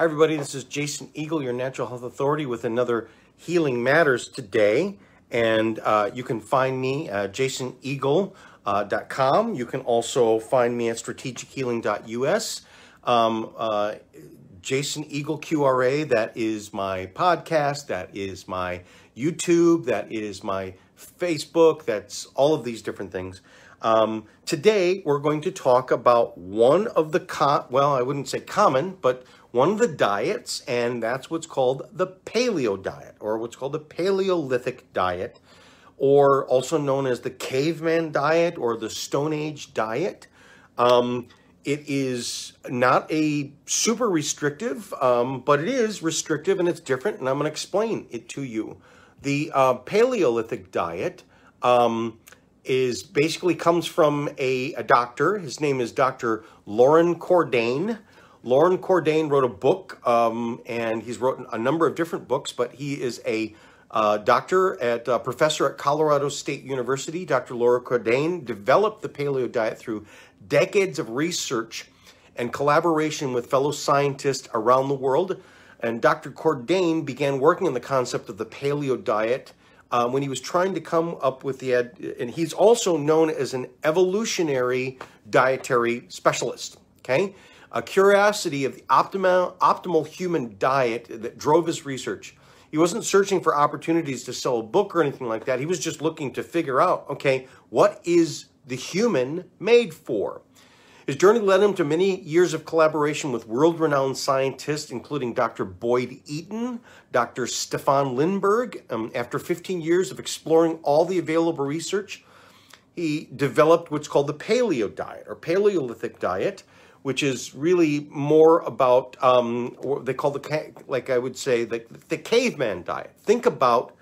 Hi, everybody. This is Jason Eagle, your natural health authority, with another Healing Matters today. And uh, you can find me at jasoneagle.com. You can also find me at strategichealing.us. Um, uh, Jason Eagle QRA, that is my podcast, that is my YouTube, that is my Facebook, that's all of these different things. Um, today, we're going to talk about one of the, well, I wouldn't say common, but one of the diets, and that's what's called the paleo diet, or what's called the Paleolithic diet, or also known as the caveman diet or the Stone Age diet. Um, it is not a super restrictive, um, but it is restrictive and it's different, and I'm going to explain it to you. The uh, Paleolithic diet um, is basically comes from a, a doctor. His name is Dr. Loren Cordain. Loren Cordain wrote a book, um, and he's written a number of different books, but he is a uh, doctor at uh, professor at Colorado State University. Dr. Loren Cordain developed the paleo diet through decades of research and collaboration with fellow scientists around the world. And Dr. Cordain began working on the concept of the paleo diet um, when he was trying to come up with the, and he's also known as an evolutionary dietary specialist. Okay, a curiosity of the optimal optimal human diet that drove his research. He wasn't searching for opportunities to sell a book or anything like that. He was just looking to figure out, okay, what is the human made for? His journey led him to many years of collaboration with world renowned scientists, including Dr. Boyd Eaton, Dr. Stefan Lindberg. Um, after 15 years of exploring all the available research, he developed what's called the paleo diet or Paleolithic diet, which is really more about, um, they call the, like I would say, the, the caveman diet. Think about,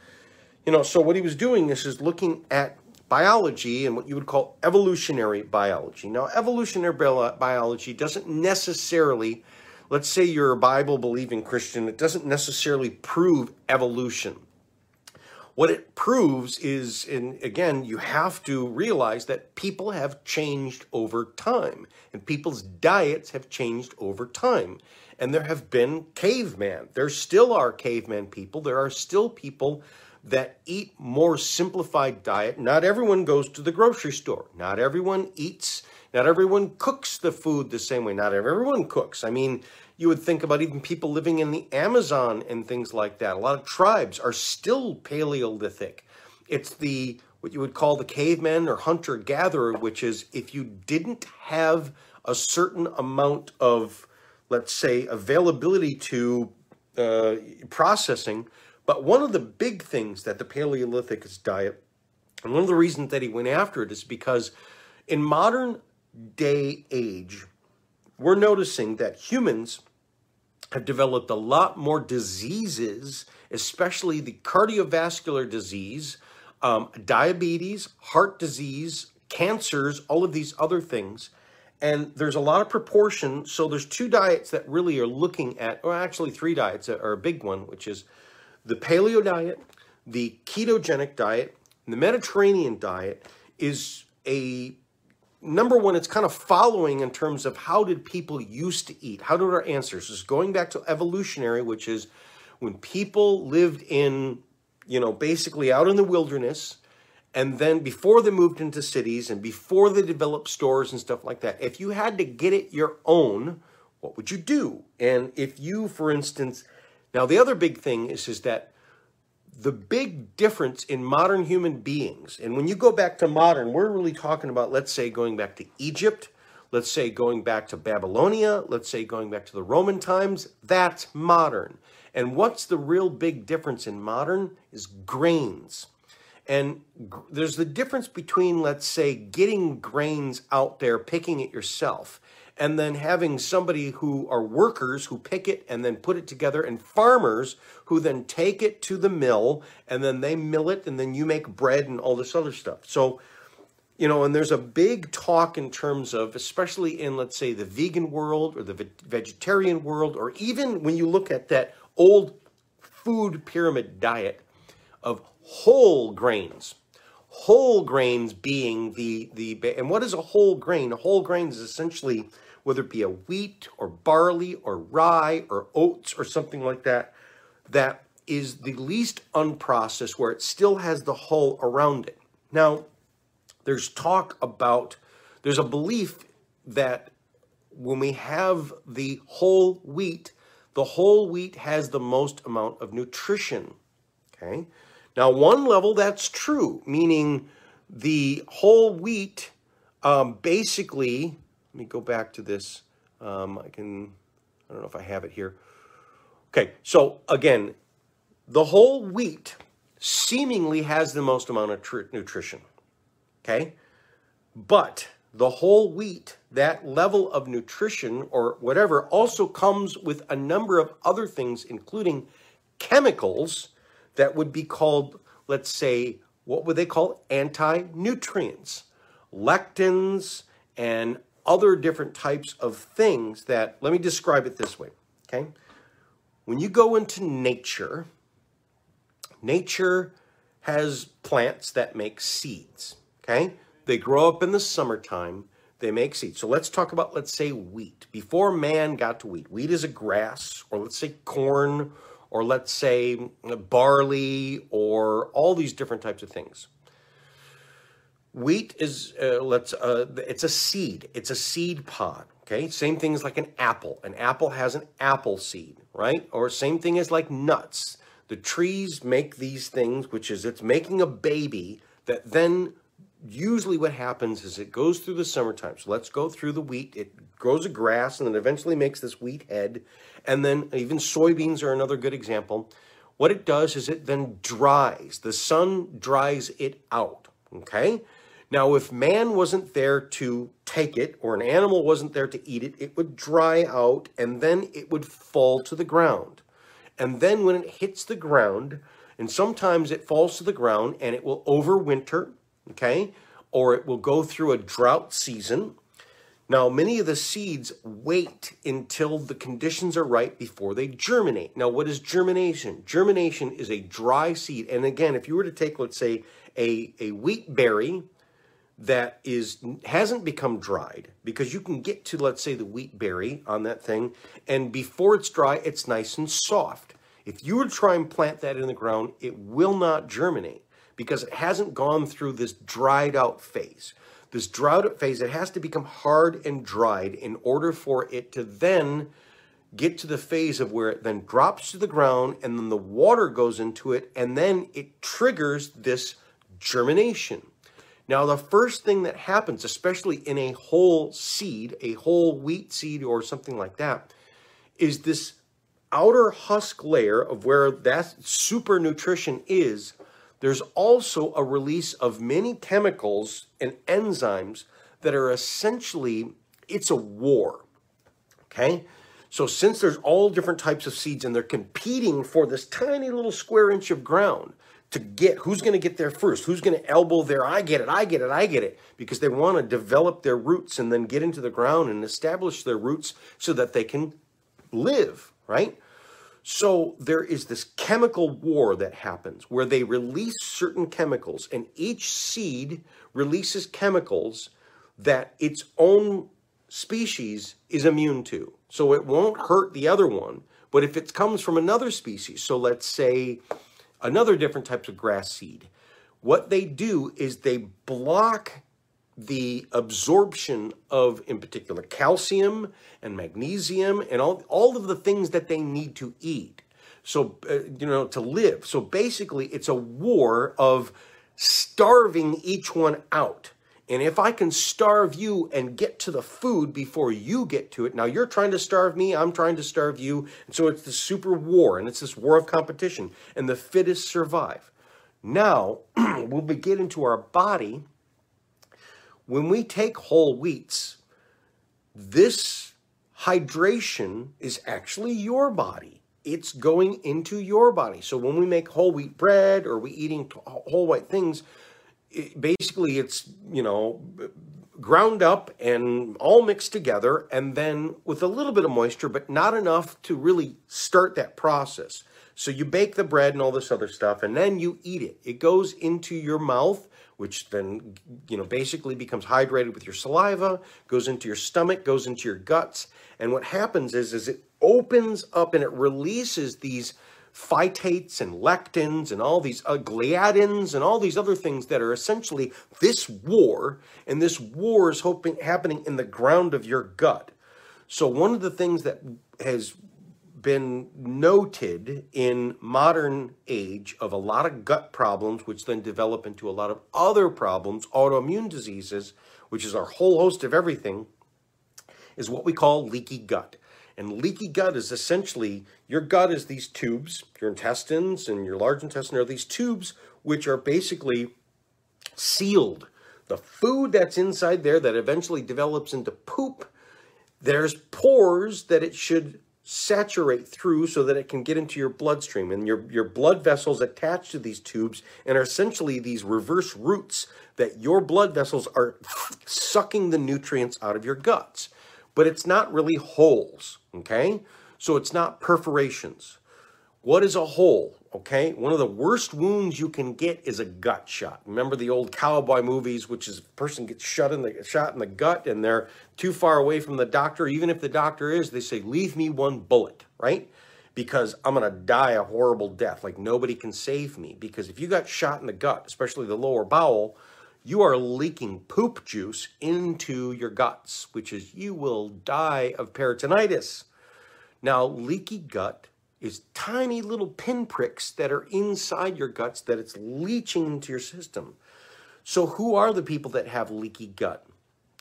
you know, so what he was doing is, is looking at biology and what you would call evolutionary biology. Now, evolutionary biology doesn't necessarily, let's say you're a Bible believing Christian, it doesn't necessarily prove evolution. What it proves is, and again, you have to realize that people have changed over time and people's diets have changed over time. And there have been cavemen. There still are caveman people. There are still people that eat more simplified diet. Not everyone goes to the grocery store. Not everyone eats, not everyone cooks the food the same way. Not everyone cooks. I mean, you would think about even people living in the Amazon and things like that. A lot of tribes are still Paleolithic. It's the what you would call the caveman or hunter gatherer, which is if you didn't have a certain amount of, let's say, availability to uh, processing, but one of the big things that the Paleolithic diet, and one of the reasons that he went after it is because in modern day age, we're noticing that humans have developed a lot more diseases, especially the cardiovascular disease, um, diabetes, heart disease, cancers, all of these other things. And there's a lot of proportion. So there's two diets that really are looking at, or actually three diets are a big one, which is the paleo diet, the ketogenic diet, the Mediterranean diet is a number one, it's kind of following in terms of how did people used to eat? How did our ancestors? Going back to evolutionary, which is when people lived in, you know, basically out in the wilderness, and then before they moved into cities and before they developed stores and stuff like that, if you had to get it your own, what would you do? And if you, for instance, now, the other big thing is, is that the big difference in modern human beings, and when you go back to modern, we're really talking about, let's say, going back to Egypt, let's say going back to Babylonia, let's say going back to the Roman times, that's modern. And what's the real big difference in modern is grains. And there's the difference between, let's say, getting grains out there, picking it yourself, and then having somebody who are workers who pick it and then put it together, and farmers who then take it to the mill and then they mill it, and then you make bread and all this other stuff. So, you know, and there's a big talk in terms of, especially in, let's say, the vegan world or the vegetarian world, or even when you look at that old food pyramid diet of whole grains whole grains being the the and what is a whole grain a whole grain is essentially whether it be a wheat or barley or rye or oats or something like that, that is the least unprocessed where it still has the hull around it. Now, there's talk about, there's a belief that when we have the whole wheat, the whole wheat has the most amount of nutrition. Okay. Now, one level that's true, meaning the whole wheat um, basically, let me go back to this. Um, I can, I don't know if I have it here. Okay, so again, the whole wheat seemingly has the most amount of tr- nutrition. Okay, but the whole wheat, that level of nutrition or whatever, also comes with a number of other things, including chemicals that would be called, let's say, what would they call anti nutrients, lectins, and other different types of things that, let me describe it this way, okay? When you go into nature, nature has plants that make seeds, okay? They grow up in the summertime, they make seeds. So let's talk about, let's say, wheat. Before man got to wheat, wheat is a grass, or let's say corn, or let's say barley, or all these different types of things. Wheat is uh, let's uh, it's a seed. It's a seed pod. Okay, same thing as like an apple. An apple has an apple seed, right? Or same thing as like nuts. The trees make these things, which is it's making a baby that then usually what happens is it goes through the summertime. So let's go through the wheat. It grows a grass and then eventually makes this wheat head. And then even soybeans are another good example. What it does is it then dries. The sun dries it out. Okay? Now, if man wasn't there to take it or an animal wasn't there to eat it, it would dry out and then it would fall to the ground. And then when it hits the ground, and sometimes it falls to the ground and it will overwinter, okay, or it will go through a drought season. Now, many of the seeds wait until the conditions are right before they germinate. Now, what is germination? Germination is a dry seed. And again, if you were to take, let's say, a, a wheat berry that is hasn't become dried because you can get to let's say the wheat berry on that thing and before it's dry it's nice and soft. If you were to try and plant that in the ground it will not germinate because it hasn't gone through this dried out phase. This dried out phase it has to become hard and dried in order for it to then get to the phase of where it then drops to the ground and then the water goes into it and then it triggers this germination now, the first thing that happens, especially in a whole seed, a whole wheat seed or something like that, is this outer husk layer of where that super nutrition is. There's also a release of many chemicals and enzymes that are essentially, it's a war. Okay? So, since there's all different types of seeds and they're competing for this tiny little square inch of ground, to get who's going to get there first? Who's going to elbow there? I get it i get it i get it. Because they want to develop their roots and then get into the ground and establish their roots so that they can live right? So there is this chemical war that happens where they release certain chemicals and each seed releases chemicals that its own species is immune to. So it won't hurt the other one but if it comes from another species so let's say another different types of grass seed. What they do is they block the absorption of, in particular, calcium and magnesium and all, all of the things that they need to eat. So, uh, you know, to live. So basically, it's a war of starving each one out. And if I can starve you and get to the food before you get to it, now you're trying to starve me, I'm trying to starve you. And so it's the super war, and it's this war of competition, and the fittest survive. Now, we'll we get into our body. When we take whole wheats, this hydration is actually your body. It's going into your body. So when we make whole wheat bread or we eating whole white things, basically it's you know ground up and all mixed together and then with a little bit of moisture but not enough to really start that process so you bake the bread and all this other stuff and then you eat it it goes into your mouth which then, you know, basically becomes hydrated with your saliva, goes into your stomach, goes into your guts. And what happens is, is it opens up and it releases these phytates and lectins and all these uh, gliadins and all these other things that are essentially this war. And this war is hoping, happening in the ground of your gut. So one of the things that has been noted in modern age of a lot of gut problems, which then develop into a lot of other problems, autoimmune diseases, which is our whole host of everything, is what we call leaky gut. And leaky gut is essentially your gut is these tubes, your intestines and your large intestine are these tubes which are basically sealed. The food that's inside there that eventually develops into poop, there's pores that it should saturate through so that it can get into your bloodstream. And your, your blood vessels attached to these tubes and are essentially these reverse routes that your blood vessels are sucking the nutrients out of your guts. But it's not really holes, okay? So it's not perforations. What is a hole? Okay, one of the worst wounds you can get is a gut shot. Remember the old cowboy movies, which is a person gets shot in the shot in the gut and they're too far away from the doctor. Even if the doctor is, they say, "Leave me one bullet," right? Because I'm gonna die a horrible death. Like nobody can save me. Because if you got shot in the gut, especially the lower bowel, you are leaking poop juice into your guts, which is you will die of peritonitis. Now, leaky gut is tiny little pinpricks that are inside your guts that it's leaching into your system. So who are the people that have leaky gut?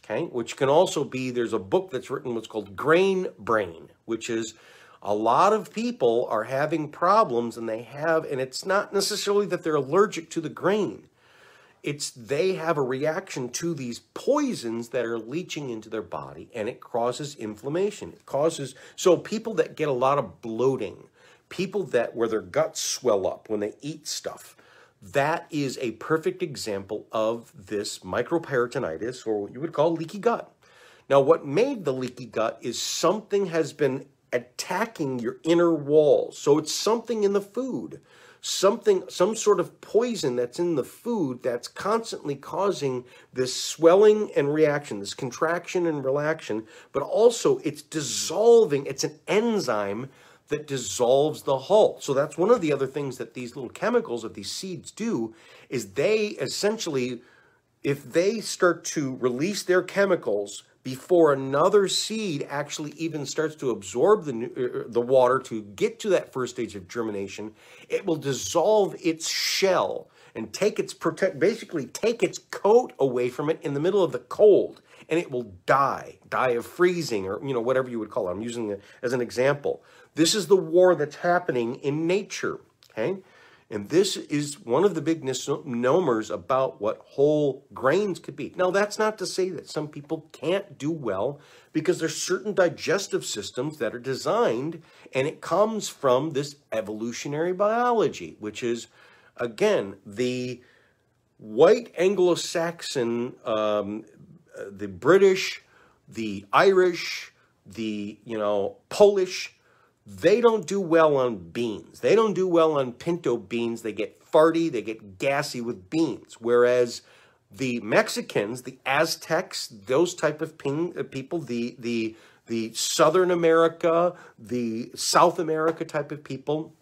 Okay, which can also be, there's a book that's written what's called grain brain, which is a lot of people are having problems and they have, and it's not necessarily that they're allergic to the grain. It's they have a reaction to these poisons that are leaching into their body and it causes inflammation. It causes, so people that get a lot of bloating, people that where their guts swell up when they eat stuff, that is a perfect example of this microperitonitis or what you would call leaky gut. Now, what made the leaky gut is something has been attacking your inner walls. So it's something in the food, something, some sort of poison that's in the food that's constantly causing this swelling and reaction, this contraction and relaxation, but also it's dissolving. It's an enzyme that dissolves the hull. So that's one of the other things that these little chemicals of these seeds do is they essentially if they start to release their chemicals before another seed actually even starts to absorb the uh, uh, the water to get to that first stage of germination, it will dissolve its shell and take its protect basically take its coat away from it in the middle of the cold and it will die, die of freezing or you know whatever you would call it. I'm using it as an example. This is the war that's happening in nature, okay? And this is one of the big misnomers about what whole grains could be. Now, that's not to say that some people can't do well because there's certain digestive systems that are designed, and it comes from this evolutionary biology, which is, again, the white Anglo-Saxon, um, the British, the Irish, the, you know, Polish, they don't do well on beans. They don't do well on pinto beans. They get farty, they get gassy with beans. Whereas the Mexicans, the Aztecs, those type of uh, people, the the the Southern America, the South America type of people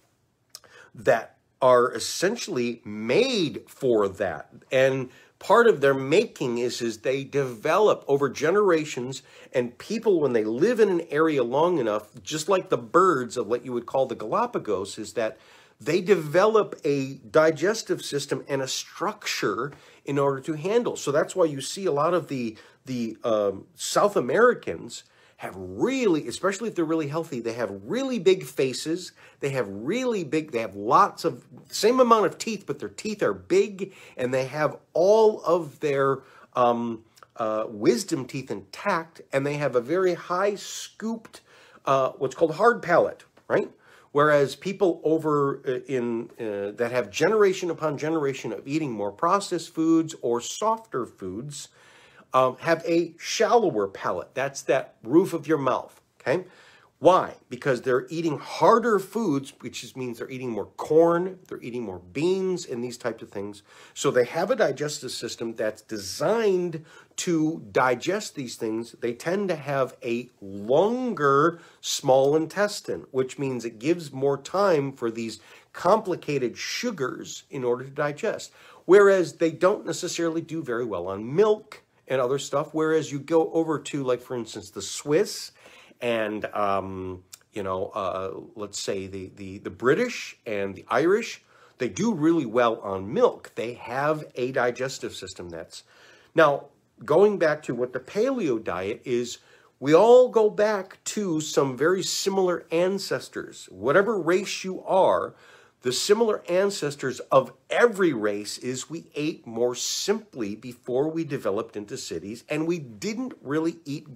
that are essentially made for that. And part of their making is is they develop over generations and people when they live in an area long enough just like the birds of what you would call the galapagos is that they develop a digestive system and a structure in order to handle. So that's why you see a lot of the the um, south americans have really, especially if they're really healthy, they have really big faces. They have really big, they have lots of, same amount of teeth, but their teeth are big and they have all of their um, uh, wisdom teeth intact and they have a very high scooped, uh, what's called hard palate, right? Whereas people over uh, in uh, that have generation upon generation of eating more processed foods or softer foods, um, have a shallower palate. That's that roof of your mouth, okay? Why? Because they're eating harder foods, which just means they're eating more corn, they're eating more beans, and these types of things. So they have a digestive system that's designed to digest these things. They tend to have a longer small intestine, which means it gives more time for these complicated sugars in order to digest. Whereas they don't necessarily do very well on milk and other stuff. Whereas you go over to, like, for instance, the Swiss and um, you know, uh, let's say the, the the British and the Irish, they do really well on milk. They have a digestive system that's now going back to what the paleo diet is. We all go back to some very similar ancestors. Whatever race you are, the similar ancestors of every race is we ate more simply before we developed into cities and we didn't really eat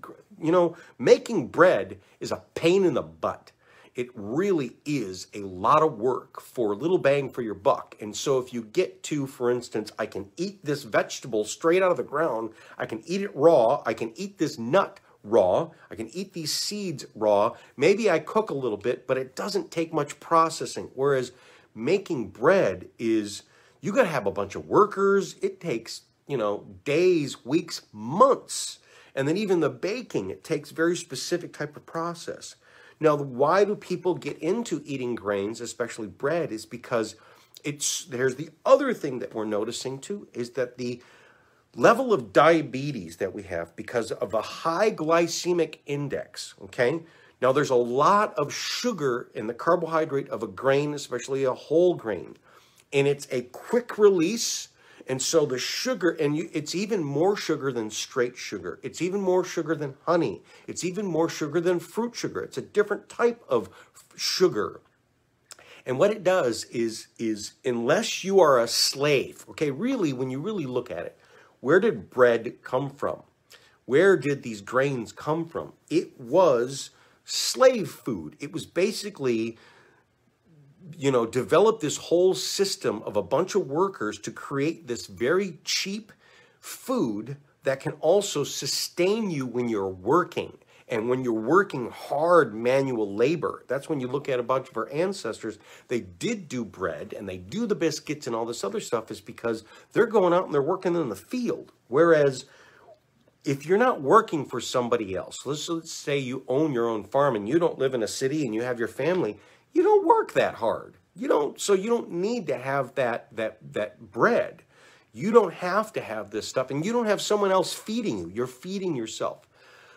you know making bread is a pain in the butt it really is a lot of work for little bang for your buck and so if you get to for instance i can eat this vegetable straight out of the ground i can eat it raw i can eat this nut raw. I can eat these seeds raw. Maybe I cook a little bit, but it doesn't take much processing. Whereas making bread is you got to have a bunch of workers. It takes, you know, days, weeks, months. And then even the baking, it takes very specific type of process. Now, why do people get into eating grains, especially bread, is because it's there's the other thing that we're noticing too is that the level of diabetes that we have because of a high glycemic index, okay? Now, there's a lot of sugar in the carbohydrate of a grain, especially a whole grain, and it's a quick release. And so the sugar, and you, it's even more sugar than straight sugar. It's even more sugar than honey. It's even more sugar than fruit sugar. It's a different type of sugar. And what it does is, is unless you are a slave, okay, really, when you really look at it, where did bread come from? Where did these grains come from? It was slave food. It was basically, you know, develop this whole system of a bunch of workers to create this very cheap food that can also sustain you when you're working. And when you're working hard manual labor, that's when you look at a bunch of our ancestors, they did do bread and they do the biscuits and all this other stuff is because they're going out and they're working in the field. Whereas if you're not working for somebody else, let's, let's say you own your own farm and you don't live in a city and you have your family, you don't work that hard. You don't, so you don't need to have that, that, that bread. You don't have to have this stuff and you don't have someone else feeding you. You're feeding yourself.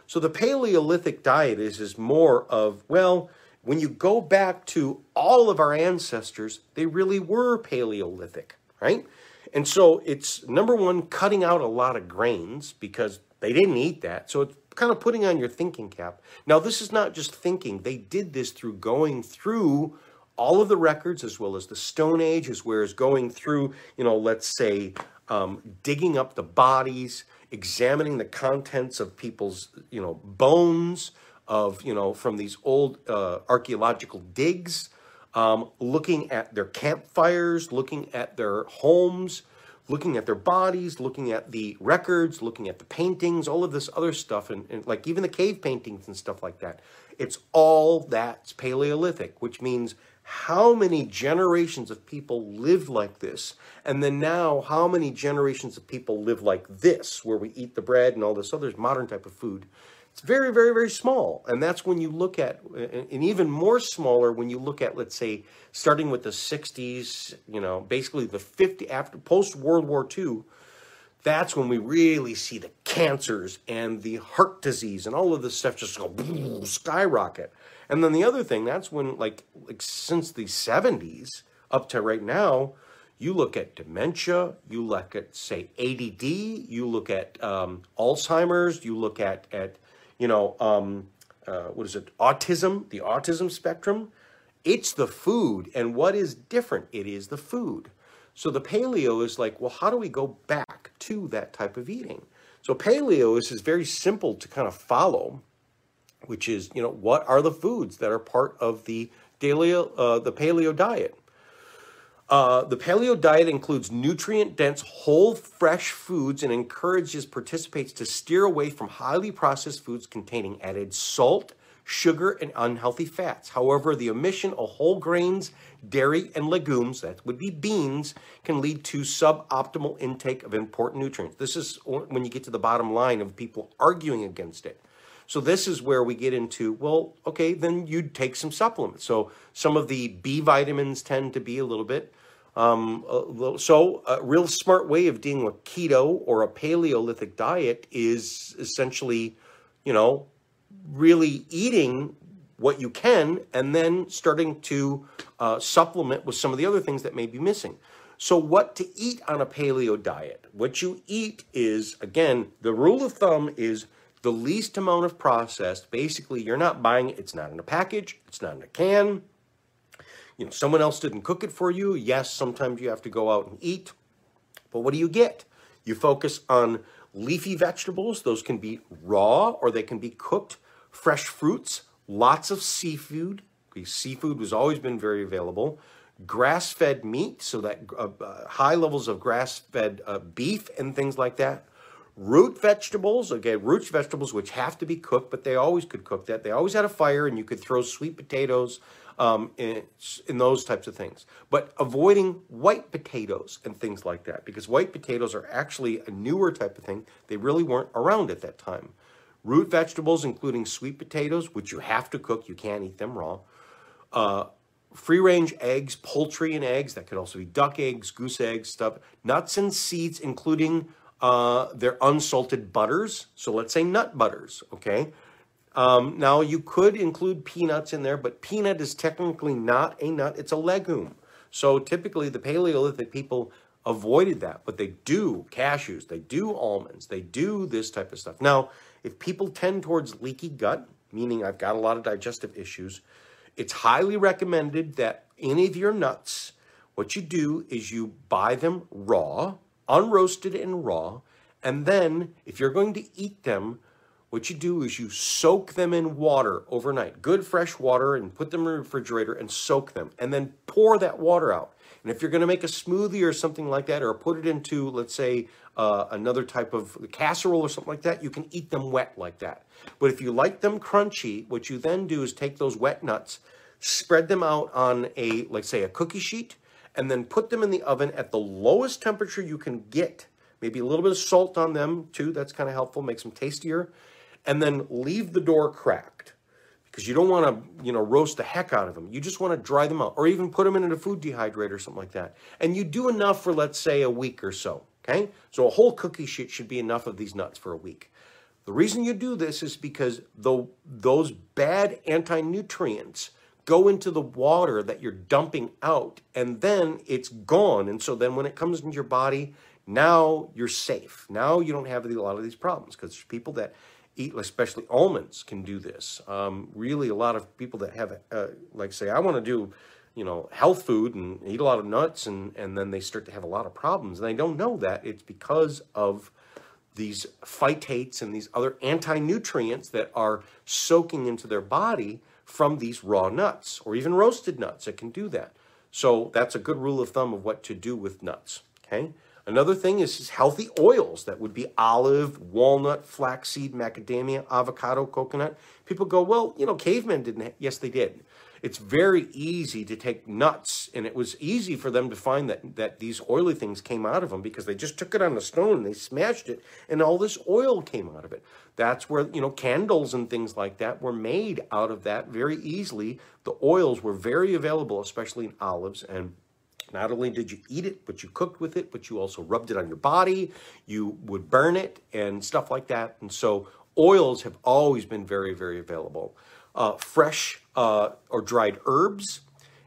So the Paleolithic diet is, is more of, well, when you go back to all of our ancestors, they really were Paleolithic, right? And so it's number one, cutting out a lot of grains because they didn't eat that. So it's kind of putting on your thinking cap. Now, this is not just thinking. They did this through going through all of the records as well as the Stone Age, as well as going through, you know, let's say, um, digging up the bodies, examining the contents of people's, you know, bones of, you know, from these old uh, archaeological digs, um, looking at their campfires, looking at their homes, looking at their bodies, looking at the records, looking at the paintings, all of this other stuff, and, and, like even the cave paintings and stuff like that. It's all that's Paleolithic, which means how many generations of people lived like this, and then now how many generations of people live like this, where we eat the bread and all this other modern type of food. Very, very, very small. And that's when you look at, and even more smaller when you look at, let's say, starting with the 60s, you know, basically the 50, after post World War II, that's when we really see the cancers and the heart disease and all of this stuff just go skyrocket. And then the other thing, that's when, like, like since the 70s up to right now, you look at dementia, you look at, say, ADD, you look at um, Alzheimer's, you look at, at you know, um, uh, what is it, autism, the autism spectrum. It's the food. And what is different? It is the food. So the paleo is like, well, how do we go back to that type of eating? So paleo is, is very simple to kind of follow, which is, you know, what are the foods that are part of the daily, uh, the paleo diet? Uh, the paleo diet includes nutrient dense, whole, fresh foods and encourages participants to steer away from highly processed foods containing added salt, sugar, and unhealthy fats. However, the omission of whole grains, dairy, and legumes, that would be beans, can lead to suboptimal intake of important nutrients. This is when you get to the bottom line of people arguing against it. So this is where we get into, well, okay, then you'd take some supplements. So some of the B vitamins tend to be a little bit um, so a real smart way of dealing with keto or a Paleolithic diet is essentially, you know, really eating what you can and then starting to uh, supplement with some of the other things that may be missing. So what to eat on a paleo diet? What you eat is, again, the rule of thumb is the least amount of processed. Basically, you're not buying it. It's not in a package. It's not in a can you know, someone else didn't cook it for you. Yes, sometimes you have to go out and eat. But what do you get? You focus on leafy vegetables. Those can be raw or they can be cooked. Fresh fruits, lots of seafood. Seafood has always been very available. Grass-fed meat, so that uh, uh, high levels of grass-fed uh, beef and things like that. Root vegetables, again, root vegetables which have to be cooked, but they always could cook that. They always had a fire, and you could throw sweet potatoes, um, in, in those types of things. But avoiding white potatoes and things like that, because white potatoes are actually a newer type of thing. They really weren't around at that time. Root vegetables, including sweet potatoes, which you have to cook, you can't eat them raw. Uh, free range eggs, poultry and eggs, that could also be duck eggs, goose eggs, stuff. Nuts and seeds, including uh, their unsalted butters. So let's say nut butters, okay? Um, now, you could include peanuts in there, but peanut is technically not a nut, it's a legume. So typically, the Paleolithic people avoided that, but they do cashews, they do almonds, they do this type of stuff. Now, if people tend towards leaky gut, meaning I've got a lot of digestive issues, it's highly recommended that any of your nuts, what you do is you buy them raw, unroasted and raw, and then if you're going to eat them, what you do is you soak them in water overnight, good fresh water, and put them in the refrigerator and soak them, and then pour that water out. And if you're going to make a smoothie or something like that, or put it into, let's say, uh, another type of casserole or something like that, you can eat them wet like that. But if you like them crunchy, what you then do is take those wet nuts, spread them out on a, like say, a cookie sheet, and then put them in the oven at the lowest temperature you can get. Maybe a little bit of salt on them too. That's kind of helpful, makes them tastier and then leave the door cracked because you don't want to, you know, roast the heck out of them. You just want to dry them out or even put them in a food dehydrator or something like that. And you do enough for, let's say, a week or so, okay? So a whole cookie sheet should be enough of these nuts for a week. The reason you do this is because the, those bad anti-nutrients go into the water that you're dumping out and then it's gone. And so then when it comes into your body, now you're safe. Now you don't have a lot of these problems because people that eat, especially almonds, can do this. Um, really, a lot of people that have, uh, like, say, I want to do, you know, health food and eat a lot of nuts, and and then they start to have a lot of problems, and they don't know that it's because of these phytates and these other anti-nutrients that are soaking into their body from these raw nuts or even roasted nuts that can do that. So that's a good rule of thumb of what to do with nuts. Okay. Another thing is healthy oils that would be olive, walnut, flaxseed, macadamia, avocado, coconut. People go, well, you know, cavemen didn't. Yes, they did. It's very easy to take nuts, and it was easy for them to find that, that these oily things came out of them because they just took it on a stone and they smashed it, and all this oil came out of it. That's where, you know, candles and things like that were made out of that very easily. The oils were very available, especially in olives and not only did you eat it, but you cooked with it, but you also rubbed it on your body. You would burn it and stuff like that. And so oils have always been very, very available. Uh, fresh uh, or dried herbs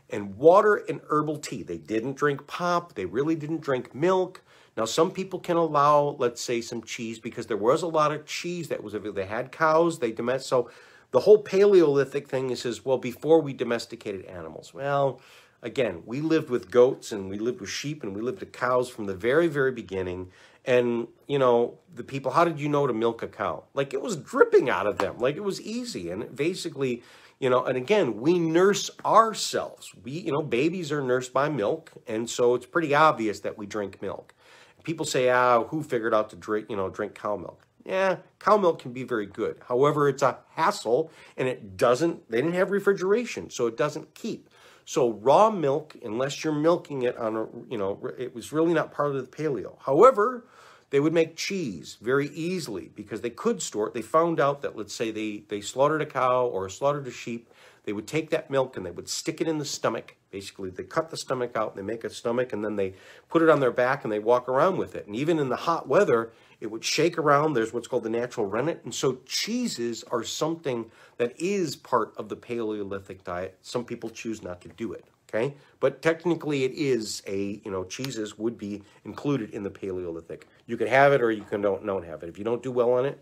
and water and herbal tea. They didn't drink pop. They really didn't drink milk. Now, some people can allow, let's say, some cheese because there was a lot of cheese that was available. They had cows. They domestic. So the whole Paleolithic thing is, is well, before we domesticated animals. Well, again, we lived with goats and we lived with sheep and we lived with cows from the very, very beginning. And, you know, the people, how did you know to milk a cow? Like it was dripping out of them. Like it was easy. And basically, you know, and again, we nurse ourselves. We, you know, babies are nursed by milk. And so it's pretty obvious that we drink milk. People say, ah, who figured out to drink, you know, drink cow milk? yeah, cow milk can be very good. However, it's a hassle and it doesn't, they didn't have refrigeration, so it doesn't keep. So raw milk, unless you're milking it on a, you know, it was really not part of the paleo. However, they would make cheese very easily because they could store it. They found out that, let's say they, they slaughtered a cow or slaughtered a sheep, they would take that milk and they would stick it in the stomach. Basically, they cut the stomach out, they make a stomach, and then they put it on their back and they walk around with it. And even in the hot weather, it would shake around. There's what's called the natural rennet. And so cheeses are something that is part of the Paleolithic diet. Some people choose not to do it. Okay, but technically it is a, you know, cheeses would be included in the Paleolithic. You can have it or you can don't, don't have it. If you don't do well on it,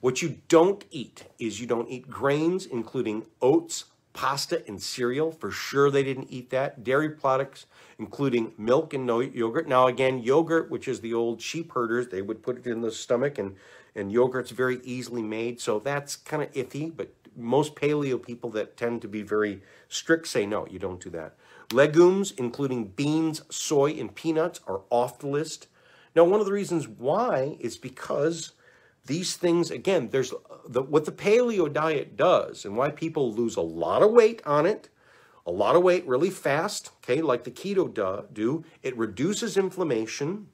what you don't eat is you don't eat grains, including oats, pasta, and cereal. For sure, they didn't eat that. Dairy products, including milk and no yogurt. Now, again, yogurt, which is the old sheep herders, they would put it in the stomach, and, and yogurt's very easily made. So that's kind of iffy, but most paleo people that tend to be very strict say no, you don't do that. Legumes, including beans, soy, and peanuts, are off the list. Now, one of the reasons why is because these things, again, there's the, what the paleo diet does and why people lose a lot of weight on it, a lot of weight really fast, okay, like the keto do, do it reduces inflammation.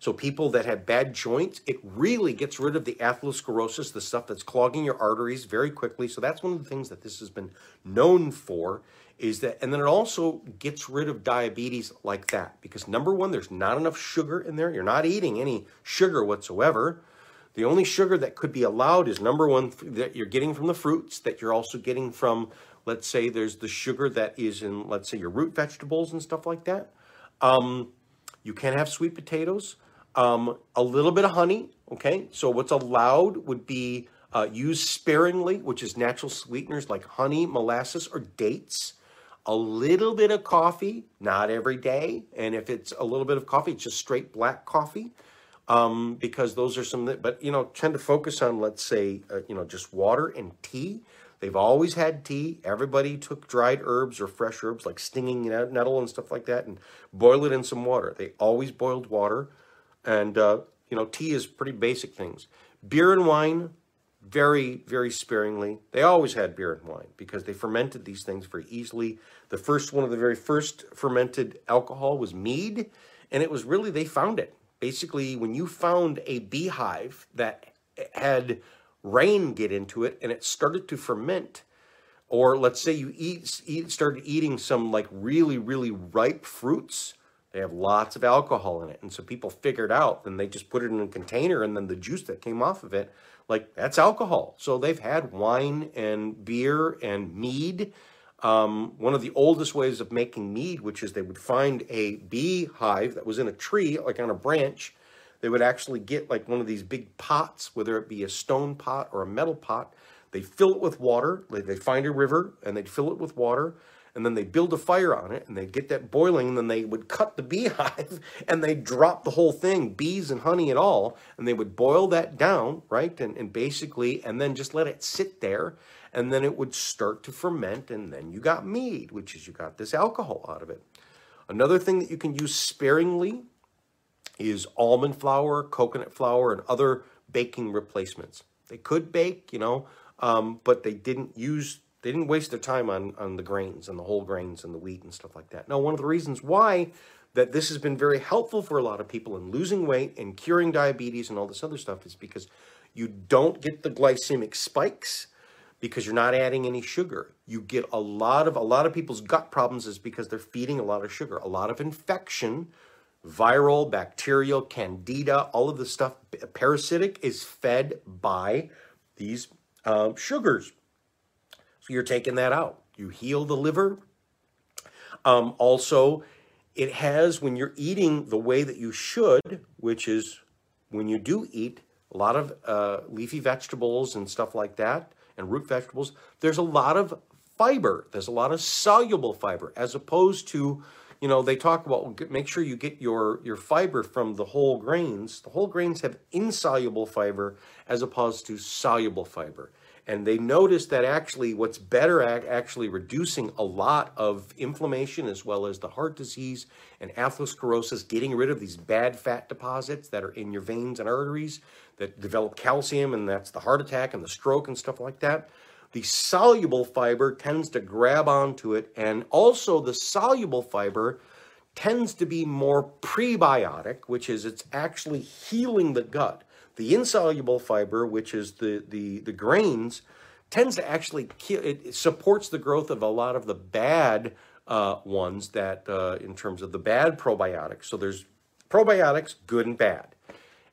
So people that have bad joints, it really gets rid of the atherosclerosis, the stuff that's clogging your arteries very quickly. So that's one of the things that this has been known for is that, and then it also gets rid of diabetes like that because number one, there's not enough sugar in there. You're not eating any sugar whatsoever. The only sugar that could be allowed is number one that you're getting from the fruits, that you're also getting from, let's say, there's the sugar that is in, let's say, your root vegetables and stuff like that. Um, you can have sweet potatoes, um, a little bit of honey. Okay, so what's allowed would be uh, used sparingly, which is natural sweeteners like honey, molasses, or dates. A little bit of coffee, not every day. And if it's a little bit of coffee, it's just straight black coffee um, because those are some that, but you know, tend to focus on, let's say, uh, you know, just water and tea. They've always had tea. Everybody took dried herbs or fresh herbs like stinging nettle and stuff like that and boil it in some water. They always boiled water. And, uh, you know, tea is pretty basic things. Beer and wine, very, very sparingly. They always had beer and wine because they fermented these things very easily. The first one of the very first fermented alcohol was mead. And it was really, they found it basically when you found a beehive that had rain get into it and it started to ferment or let's say you eat, eat started eating some like really really ripe fruits they have lots of alcohol in it. And so people figured out and they just put it in a container and then the juice that came off of it like that's alcohol. So they've had wine and beer and mead um, one of the oldest ways of making mead, which is they would find a beehive that was in a tree, like on a branch. They would actually get like one of these big pots, whether it be a stone pot or a metal pot. They fill it with water. They find a river and they'd fill it with water and then they build a fire on it and they get that boiling and then they would cut the beehive and they drop the whole thing bees and honey and all and they would boil that down right and, and basically and then just let it sit there and then it would start to ferment and then you got mead which is you got this alcohol out of it. Another thing that you can use sparingly is almond flour coconut flour and other baking replacements. They could bake you know um, but they didn't use they didn't waste their time on, on the grains and the whole grains and the wheat and stuff like that. Now, one of the reasons why that this has been very helpful for a lot of people in losing weight and curing diabetes and all this other stuff is because you don't get the glycemic spikes because you're not adding any sugar. You get a lot of a lot of people's gut problems is because they're feeding a lot of sugar. A lot of infection, viral, bacterial, candida, all of the stuff parasitic is fed by these um, sugars. So you're taking that out. You heal the liver. Um, also, it has, when you're eating the way that you should, which is when you do eat a lot of uh, leafy vegetables and stuff like that, and root vegetables, there's a lot of fiber. There's a lot of soluble fiber, as opposed to, you know, they talk about make sure you get your, your fiber from the whole grains. The whole grains have insoluble fiber as opposed to soluble fiber. And they noticed that actually what's better at actually reducing a lot of inflammation as well as the heart disease and atherosclerosis, getting rid of these bad fat deposits that are in your veins and arteries that develop calcium, and that's the heart attack and the stroke and stuff like that. The soluble fiber tends to grab onto it, and also the soluble fiber tends to be more prebiotic, which is it's actually healing the gut. The insoluble fiber, which is the, the, the grains, tends to actually kill, it supports the growth of a lot of the bad uh, ones that, uh, in terms of the bad probiotics. So there's probiotics, good and bad.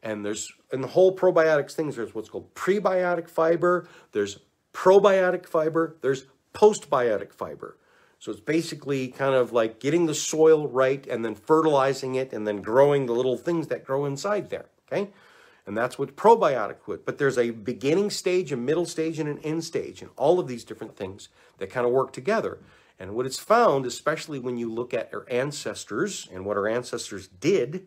And there's, in the whole probiotics things, there's what's called prebiotic fiber, there's probiotic fiber, there's postbiotic fiber. So it's basically kind of like getting the soil right and then fertilizing it and then growing the little things that grow inside there. Okay. And that's what probiotic would. But there's a beginning stage, a middle stage, and an end stage, and all of these different things that kind of work together. And what it's found, especially when you look at our ancestors and what our ancestors did,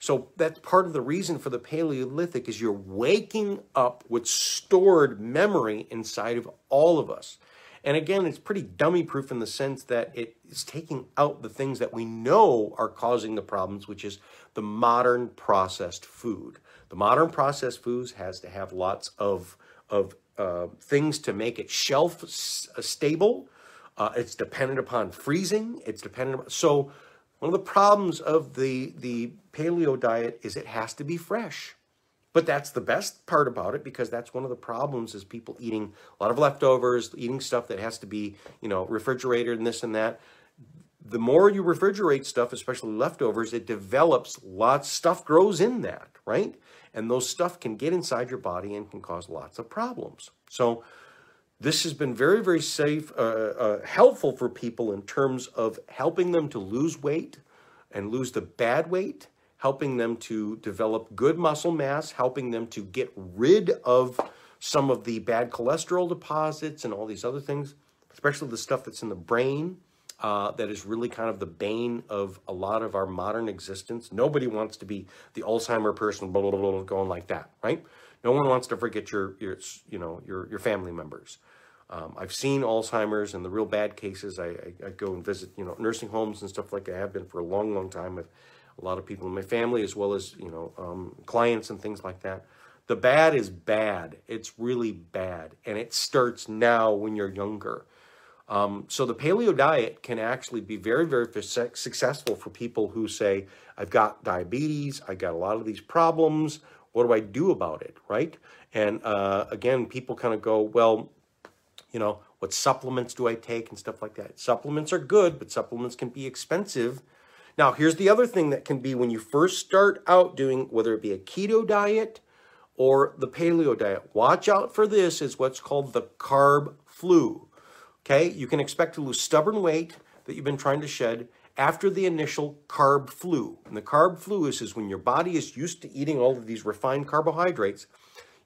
so that's part of the reason for the Paleolithic is you're waking up with stored memory inside of all of us. And again, it's pretty dummy proof in the sense that it is taking out the things that we know are causing the problems, which is the modern processed food. The modern processed foods has to have lots of, of uh, things to make it shelf uh, stable. Uh, it's dependent upon freezing. It's dependent upon, so one of the problems of the, the paleo diet is it has to be fresh. But that's the best part about it because that's one of the problems is people eating a lot of leftovers, eating stuff that has to be, you know, refrigerated and this and that the more you refrigerate stuff, especially leftovers, it develops lots, stuff grows in that, right? And those stuff can get inside your body and can cause lots of problems. So this has been very, very safe, uh, uh, helpful for people in terms of helping them to lose weight and lose the bad weight, helping them to develop good muscle mass, helping them to get rid of some of the bad cholesterol deposits and all these other things, especially the stuff that's in the brain uh, that is really kind of the bane of a lot of our modern existence. Nobody wants to be the Alzheimer person, blah, blah, blah, blah, going like that, right? No one wants to forget your, your you know, your, your family members. Um, I've seen Alzheimer's and the real bad cases. I, I, I, go and visit, you know, nursing homes and stuff like I have been for a long, long time with a lot of people in my family, as well as, you know, um, clients and things like that. The bad is bad. It's really bad. And it starts now when you're younger. Um, so the paleo diet can actually be very, very successful for people who say, I've got diabetes, I got a lot of these problems. What do I do about it, right? And uh, again, people kind of go, well, you know, what supplements do I take and stuff like that. Supplements are good, but supplements can be expensive. Now, here's the other thing that can be when you first start out doing, whether it be a keto diet or the paleo diet, watch out for this is what's called the carb flu. Okay, you can expect to lose stubborn weight that you've been trying to shed after the initial carb flu. And the carb flu is, is when your body is used to eating all of these refined carbohydrates,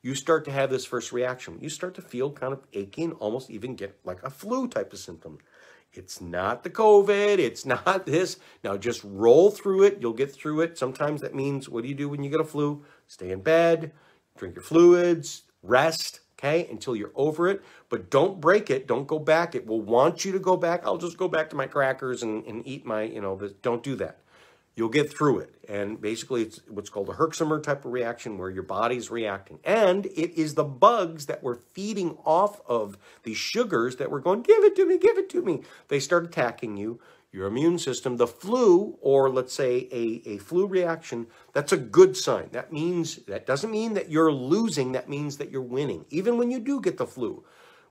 you start to have this first reaction. You start to feel kind of achy and almost even get like a flu type of symptom. It's not the COVID. It's not this. Now just roll through it. You'll get through it. Sometimes that means what do you do when you get a flu? Stay in bed, drink your fluids, rest, okay, until you're over it. But don't break it. Don't go back. It will want you to go back. I'll just go back to my crackers and, and eat my, you know, don't do that. You'll get through it. And basically, it's what's called a Herxheimer type of reaction where your body's reacting. And it is the bugs that we're feeding off of the sugars that we're going, give it to me, give it to me. They start attacking you your immune system, the flu, or let's say a, a flu reaction, that's a good sign. That means, that doesn't mean that you're losing, that means that you're winning. Even when you do get the flu,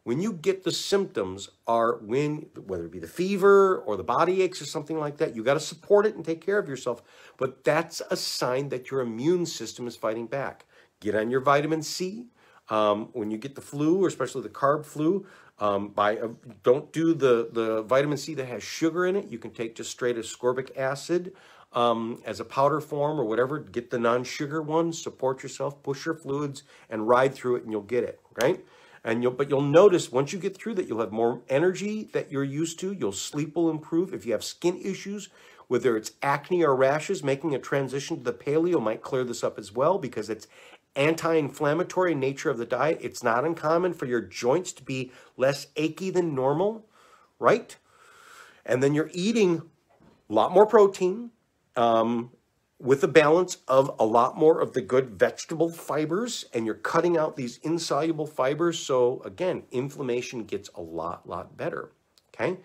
when you get the symptoms are when, whether it be the fever or the body aches or something like that, you got to support it and take care of yourself. But that's a sign that your immune system is fighting back. Get on your vitamin C. Um, when you get the flu, or especially the carb flu, um, by uh, don't do the the vitamin C that has sugar in it. You can take just straight ascorbic acid um, as a powder form or whatever. Get the non-sugar one. Support yourself. Push your fluids and ride through it, and you'll get it right. And you'll but you'll notice once you get through that, you'll have more energy that you're used to. Your sleep will improve. If you have skin issues, whether it's acne or rashes, making a transition to the paleo might clear this up as well because it's anti-inflammatory nature of the diet, it's not uncommon for your joints to be less achy than normal, right? And then you're eating a lot more protein um, with a balance of a lot more of the good vegetable fibers, and you're cutting out these insoluble fibers. So again, inflammation gets a lot, lot better. Okay.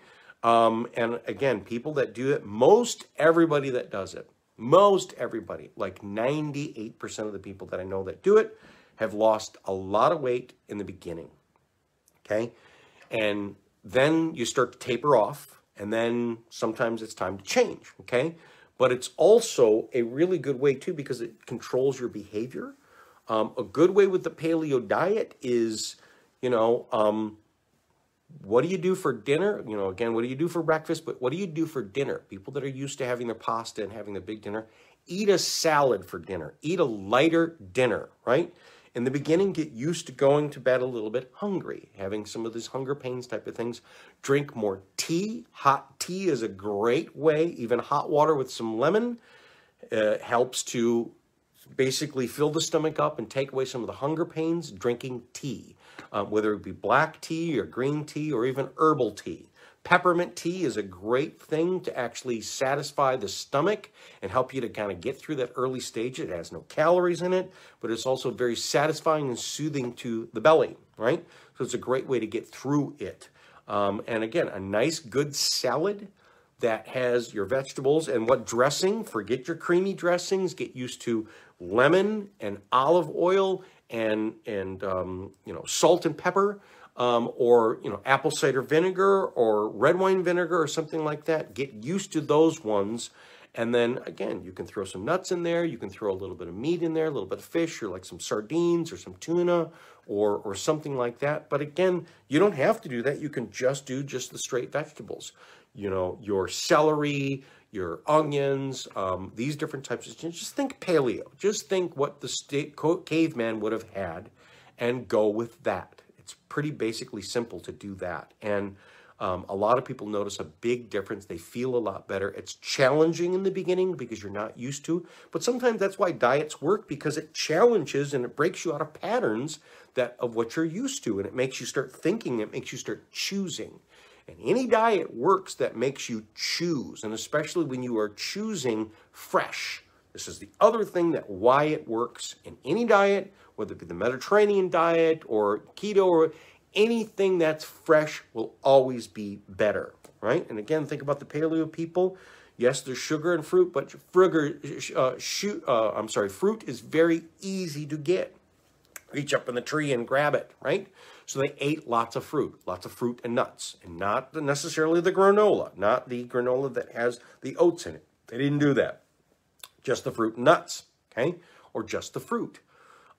Um, and again, people that do it, most everybody that does it, most everybody, like 98% of the people that I know that do it, have lost a lot of weight in the beginning. Okay. And then you start to taper off, and then sometimes it's time to change. Okay. But it's also a really good way too because it controls your behavior. Um, a good way with the paleo diet is, you know, um, what do you do for dinner? You know, again, what do you do for breakfast? But what do you do for dinner? People that are used to having their pasta and having the big dinner, eat a salad for dinner. Eat a lighter dinner, right? In the beginning, get used to going to bed a little bit hungry, having some of these hunger pains type of things. Drink more tea. Hot tea is a great way. Even hot water with some lemon uh, helps to basically fill the stomach up and take away some of the hunger pains. Drinking tea um, whether it be black tea or green tea or even herbal tea. Peppermint tea is a great thing to actually satisfy the stomach and help you to kind of get through that early stage. It has no calories in it, but it's also very satisfying and soothing to the belly, right? So it's a great way to get through it. Um, and again, a nice, good salad that has your vegetables and what dressing, forget your creamy dressings, get used to lemon and olive oil and and um, you know salt and pepper um, or you know apple cider vinegar or red wine vinegar or something like that. Get used to those ones. And then again, you can throw some nuts in there. You can throw a little bit of meat in there, a little bit of fish, or like some sardines or some tuna, or or something like that. But again, you don't have to do that. You can just do just the straight vegetables. You know, your celery, your onions, um, these different types of things. Just think paleo. Just think what the state, caveman would have had and go with that. It's pretty basically simple to do that. And um, a lot of people notice a big difference. They feel a lot better. It's challenging in the beginning because you're not used to, but sometimes that's why diets work because it challenges and it breaks you out of patterns that of what you're used to, and it makes you start thinking. It makes you start choosing. And any diet works that makes you choose, and especially when you are choosing fresh. This is the other thing that why it works in any diet, whether it be the Mediterranean diet or keto or anything that's fresh will always be better, right? And again, think about the paleo people. Yes, there's sugar and fruit, but uh, shoot, uh, I'm sorry, fruit is very easy to get. Reach up in the tree and grab it, right? So they ate lots of fruit, lots of fruit and nuts, and not necessarily the granola, not the granola that has the oats in it. They didn't do that. Just the fruit and nuts, okay? Or just the fruit.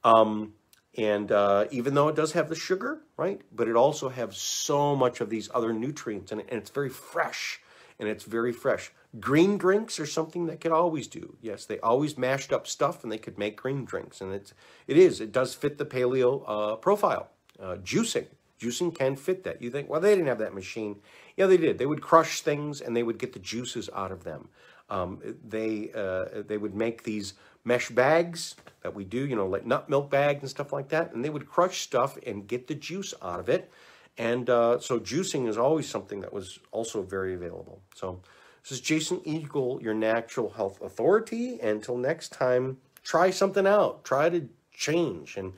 Um, and uh, even though it does have the sugar, right? But it also has so much of these other nutrients in it, and it's very fresh, and it's very fresh. Green drinks are something that could always do. Yes, they always mashed up stuff, and they could make green drinks, and it's it is it does fit the paleo uh, profile uh, juicing. Juicing can fit that. You think, well, they didn't have that machine. Yeah, they did. They would crush things and they would get the juices out of them. Um, they uh, they would make these mesh bags that we do, you know, like nut milk bags and stuff like that, and they would crush stuff and get the juice out of it. And uh, so juicing is always something that was also very available. So this is Jason Eagle, your natural health authority. Until next time, try something out. Try to change and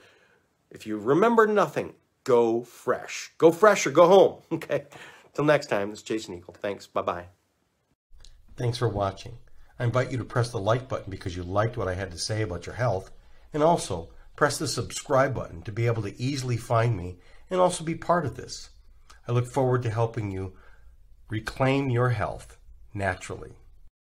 if you remember nothing, go fresh. Go fresh or go home. Okay. Till next time, this is Jason Eagle. Thanks. Bye bye. Thanks for watching. I invite you to press the like button because you liked what I had to say about your health. And also, press the subscribe button to be able to easily find me and also be part of this. I look forward to helping you reclaim your health naturally.